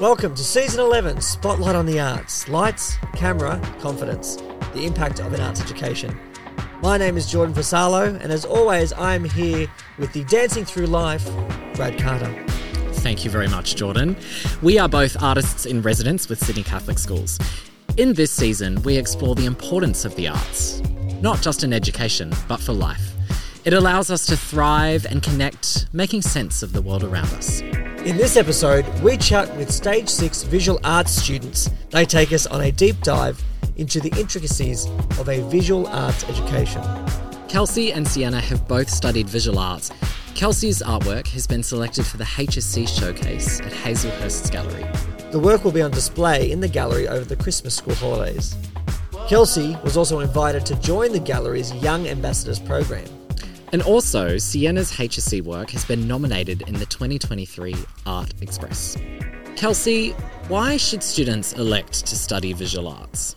Welcome to season 11 Spotlight on the Arts Lights, Camera, Confidence The Impact of an Arts Education. My name is Jordan Vassallo, and as always, I am here with the Dancing Through Life, Brad Carter. Thank you very much, Jordan. We are both artists in residence with Sydney Catholic Schools. In this season, we explore the importance of the arts, not just in education, but for life. It allows us to thrive and connect, making sense of the world around us. In this episode, we chat with Stage 6 visual arts students. They take us on a deep dive into the intricacies of a visual arts education. Kelsey and Sienna have both studied visual arts. Kelsey's artwork has been selected for the HSC showcase at Hazelhurst's Gallery. The work will be on display in the gallery over the Christmas school holidays. Kelsey was also invited to join the gallery's Young Ambassadors program. And also, Sienna's HSC work has been nominated in the 2023 Art Express. Kelsey, why should students elect to study visual arts?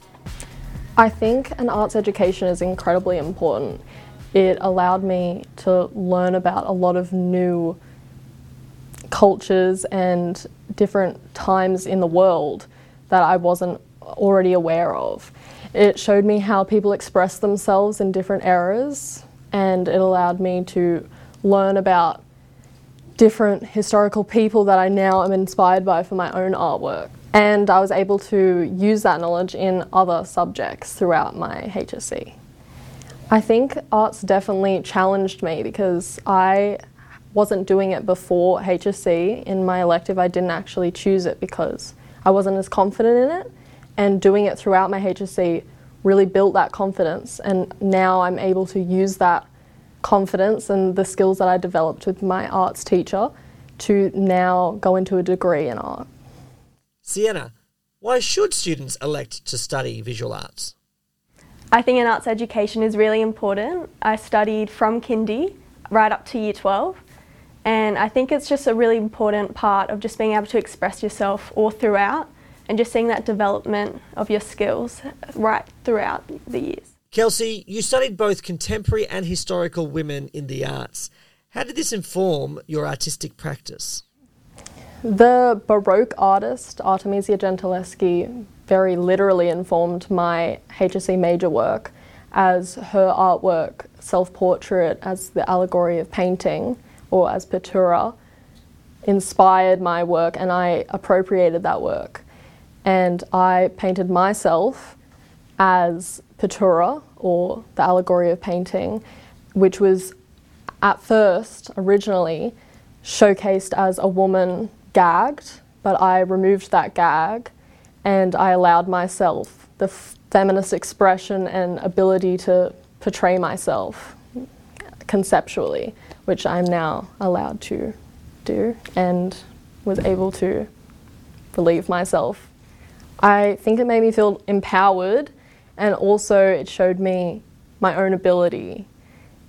I think an arts education is incredibly important. It allowed me to learn about a lot of new cultures and different times in the world that I wasn't already aware of. It showed me how people express themselves in different eras, and it allowed me to learn about different historical people that I now am inspired by for my own artwork. And I was able to use that knowledge in other subjects throughout my HSC. I think arts definitely challenged me because I wasn't doing it before HSC. In my elective, I didn't actually choose it because I wasn't as confident in it. And doing it throughout my HSC really built that confidence. And now I'm able to use that confidence and the skills that I developed with my arts teacher to now go into a degree in art. Sienna, why should students elect to study visual arts? I think an arts education is really important. I studied from kindy right up to year 12 and I think it's just a really important part of just being able to express yourself all throughout and just seeing that development of your skills right throughout the years. Kelsey, you studied both contemporary and historical women in the arts. How did this inform your artistic practice? The Baroque artist Artemisia Gentileschi very literally informed my HSC major work as her artwork, self portrait as the allegory of painting or as Pittura, inspired my work and I appropriated that work. And I painted myself as Pittura or the allegory of painting, which was at first originally showcased as a woman gagged, but I removed that gag and I allowed myself the feminist expression and ability to portray myself conceptually, which I'm now allowed to do and was able to relieve myself. I think it made me feel empowered and also it showed me my own ability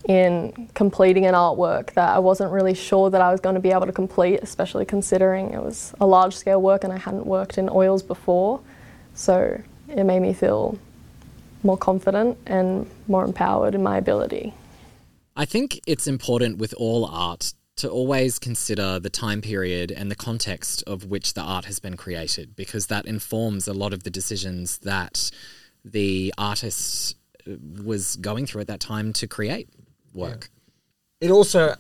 in completing an artwork that I wasn't really sure that I was going to be able to complete, especially considering it was a large scale work and I hadn't worked in oils before. So it made me feel more confident and more empowered in my ability. I think it's important with all art to always consider the time period and the context of which the art has been created because that informs a lot of the decisions that the artist uh, was going through at that time to create work. Yeah. It also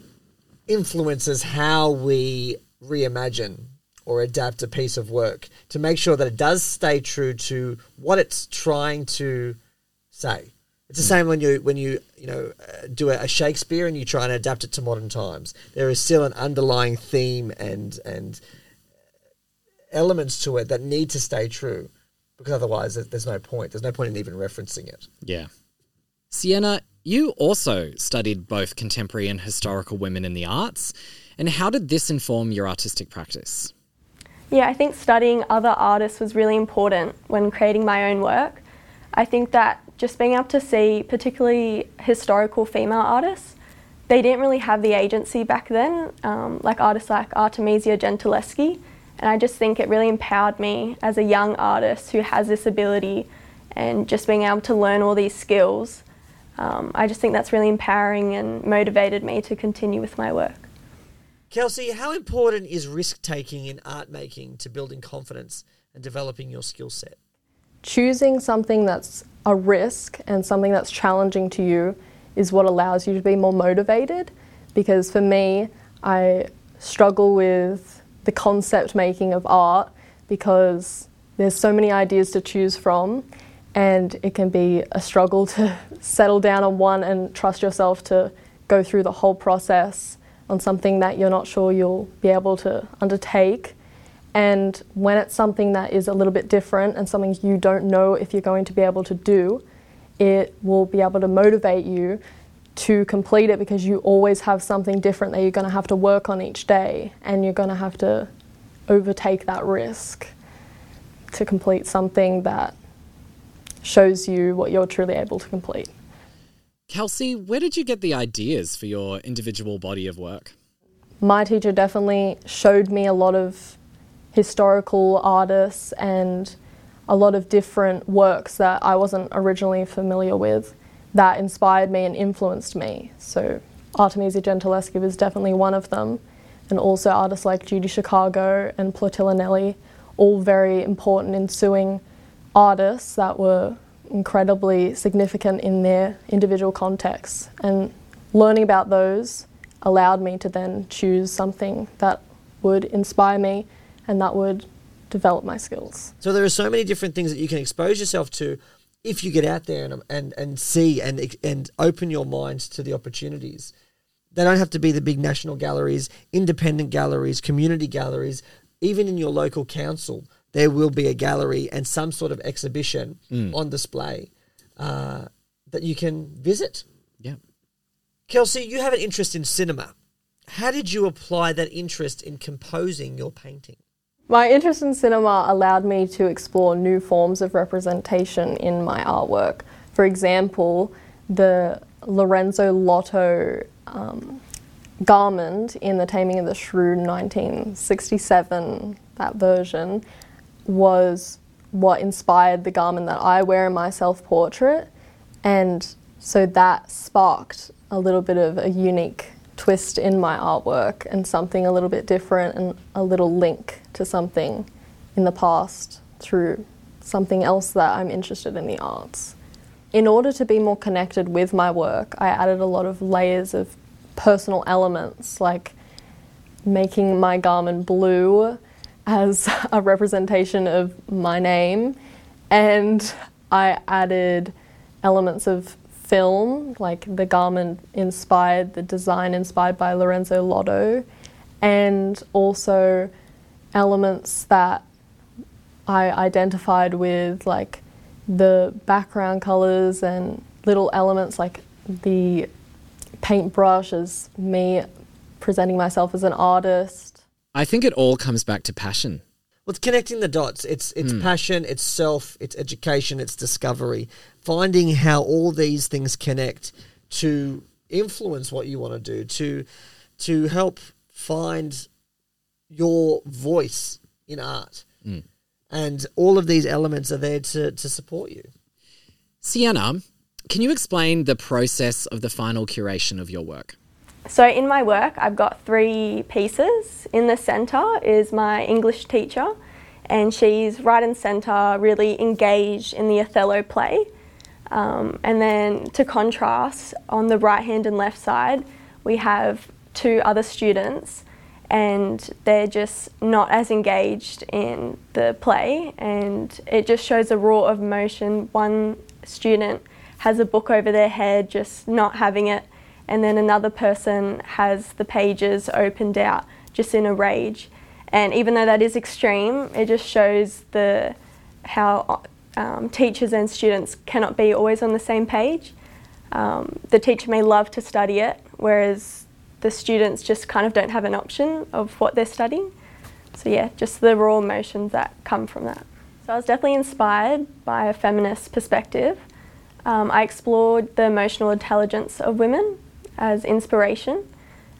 influences how we reimagine or adapt a piece of work to make sure that it does stay true to what it's trying to say. It's the same when you when you you know uh, do a, a, Shakespeare and you try and adapt it to modern times. There is still an underlying theme and and elements to it that need to stay true because otherwise there's no point. There's no point in even referencing it. Yeah. Sienna, you also studied both contemporary and historical women in the arts. And how did this inform your artistic practice? Yeah, I think studying other artists was really important when creating my own work. I think that just being able to see, particularly historical female artists, they didn't really have the agency back then, um, like artists like Artemisia Gentileschi. And I just think it really empowered me as a young artist who has this ability and just being able to learn all these skills. Um, I just think that's really empowering and motivated me to continue with my work. Kelsey, how important is risk taking in art making to building confidence and developing your skill set? Choosing something that's a risk and something that's challenging to you is what allows you to be more motivated. Because for me, I struggle with the concept making of art because there's so many ideas to choose from and it can be a struggle to settle down on one and trust yourself to go through the whole process on something that you're not sure you'll be able to undertake. And when it's something that is a little bit different and something you don't know if you're going to be able to do, it will be able to motivate you to complete it because you always have something different that you're going to have to work on each day and you're going to have to overtake that risk to complete something that shows you what you're truly able to complete. Kelsey, where did you get the ideas for your individual body of work? My teacher definitely showed me a lot of historical artists and a lot of different works that I wasn't originally familiar with that inspired me and influenced me. So Artemisia Gentileschi was definitely one of them, and also artists like Judy Chicago and Plautilla Nelli, all very important ensuing artists that were incredibly significant in their individual contexts. And learning about those allowed me to then choose something that would inspire me and that would develop my skills. So there are so many different things that you can expose yourself to if you get out there and and, and see and and open your mind to the opportunities. They don't have to be the big national galleries, independent galleries, community galleries, even in your local council there will be a gallery and some sort of exhibition mm. on display uh, that you can visit. Yeah. Kelsey, you have an interest in cinema. How did you apply that interest in composing your painting? My interest in cinema allowed me to explore new forms of representation in my artwork. For example, the Lorenzo Lotto um, garment in The Taming of the Shrew 1967, that version, was what inspired the garment that I wear in my self portrait. And so that sparked a little bit of a unique twist in my artwork and something a little bit different and a little link to something in the past through something else that I'm interested in the arts. In order to be more connected with my work, I added a lot of layers of personal elements like making my garment blue as a representation of my name, and I added elements of film, like the garment inspired, the design inspired by Lorenzo Lotto, and also elements that I identified with, like the background colors and little elements like the paintbrush as me presenting myself as an artist I think it all comes back to passion. Well, it's connecting the dots. It's it's mm. passion, it's self, it's education, it's discovery. Finding how all these things connect to influence what you want to do, to to help find your voice in art. Mm. And all of these elements are there to, to support you. Sienna, can you explain the process of the final curation of your work? So in my work, I've got three pieces. In the centre is my English teacher, and she's right in centre, really engaged in the Othello play. Um, and then to contrast, on the right hand and left side, we have two other students, and they're just not as engaged in the play, and it just shows a raw of emotion. One student has a book over their head, just not having it and then another person has the pages opened out just in a rage. And even though that is extreme, it just shows the how um, teachers and students cannot be always on the same page. Um, the teacher may love to study it, whereas the students just kind of don't have an option of what they're studying. So yeah, just the raw emotions that come from that. So I was definitely inspired by a feminist perspective. Um, I explored the emotional intelligence of women as inspiration.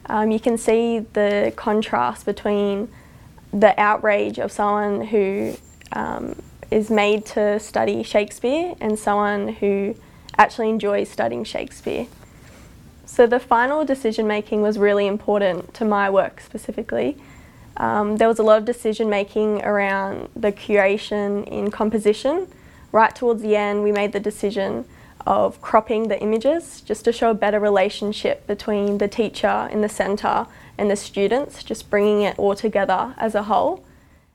Um, you can see the contrast between the outrage of someone who um, is made to study Shakespeare and someone who actually enjoys studying Shakespeare. So the final decision making was really important to my work specifically. Um, there was a lot of decision making around the curation in composition. Right towards the end, we made the decision of cropping the images just to show a better relationship between the teacher in the centre and the students, just bringing it all together as a whole.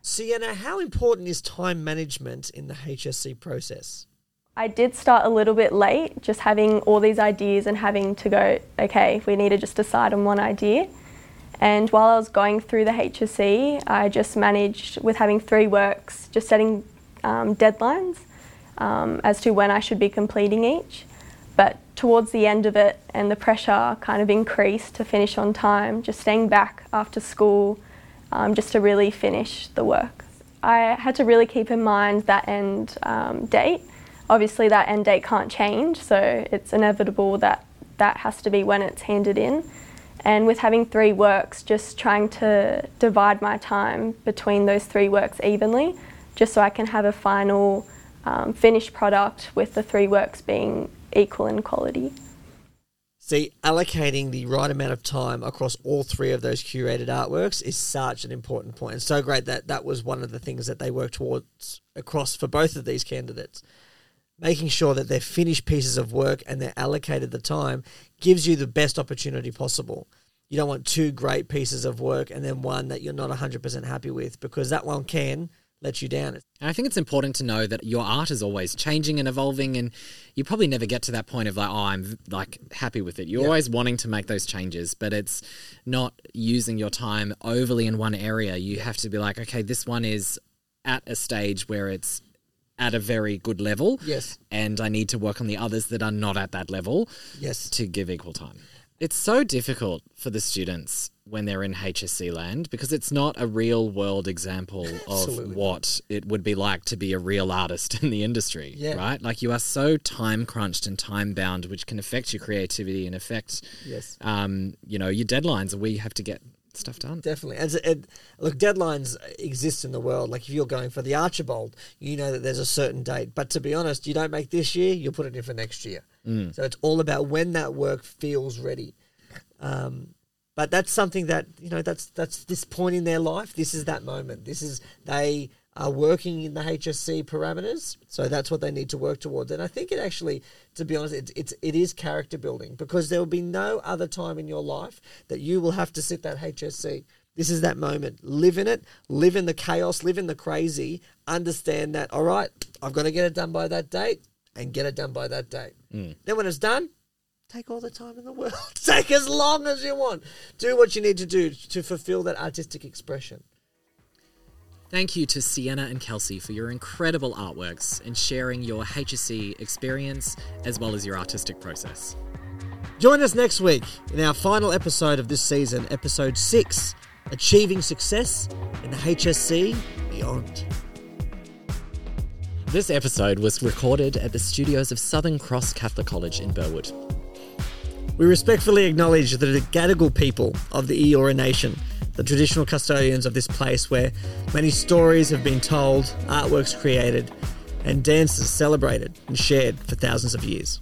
Sienna, how important is time management in the HSC process? I did start a little bit late, just having all these ideas and having to go, okay, we need to just decide on one idea. And while I was going through the HSC, I just managed with having three works, just setting um, deadlines um, as to when I should be completing each. But towards the end of it, and the pressure kind of increased to finish on time, just staying back after school um, just to really finish the work. I had to really keep in mind that end um, date. Obviously, that end date can't change, so it's inevitable that that has to be when it's handed in. And with having three works, just trying to divide my time between those three works evenly, just so I can have a final um, finished product with the three works being equal in quality. See, allocating the right amount of time across all three of those curated artworks is such an important point. And so great that that was one of the things that they worked towards across for both of these candidates. Making sure that they're finished pieces of work and they're allocated the time gives you the best opportunity possible. You don't want two great pieces of work and then one that you're not 100% happy with because that one can let you down. And I think it's important to know that your art is always changing and evolving, and you probably never get to that point of like, oh, I'm like happy with it. You're yep. always wanting to make those changes, but it's not using your time overly in one area. You have to be like, okay, this one is at a stage where it's at a very good level. Yes. And I need to work on the others that are not at that level. Yes. To give equal time. It's so difficult for the students when they're in HSC land because it's not a real world example of what it would be like to be a real artist in the industry, yeah. right? Like you are so time crunched and time bound, which can affect your creativity and affect, yes, um, you know, your deadlines and where you have to get stuff done. Definitely. As it, look, deadlines exist in the world. Like if you're going for the Archibald, you know that there's a certain date. But to be honest, you don't make this year, you'll put it in for next year. Mm. So it's all about when that work feels ready. Um, but that's something that you know that's that's this point in their life. This is that moment. This is they are working in the HSC parameters, so that's what they need to work towards. And I think it actually, to be honest, it, it's it is character building because there will be no other time in your life that you will have to sit that HSC. This is that moment. Live in it. Live in the chaos. Live in the crazy. Understand that. All right, I've got to get it done by that date, and get it done by that date. Mm. Then when it's done, Take all the time in the world. Take as long as you want. Do what you need to do to fulfill that artistic expression. Thank you to Sienna and Kelsey for your incredible artworks and sharing your HSC experience as well as your artistic process. Join us next week in our final episode of this season, episode 6 Achieving Success in the HSC Beyond. This episode was recorded at the studios of Southern Cross Catholic College in Burwood. We respectfully acknowledge the Gadigal people of the Eora Nation, the traditional custodians of this place where many stories have been told, artworks created, and dances celebrated and shared for thousands of years.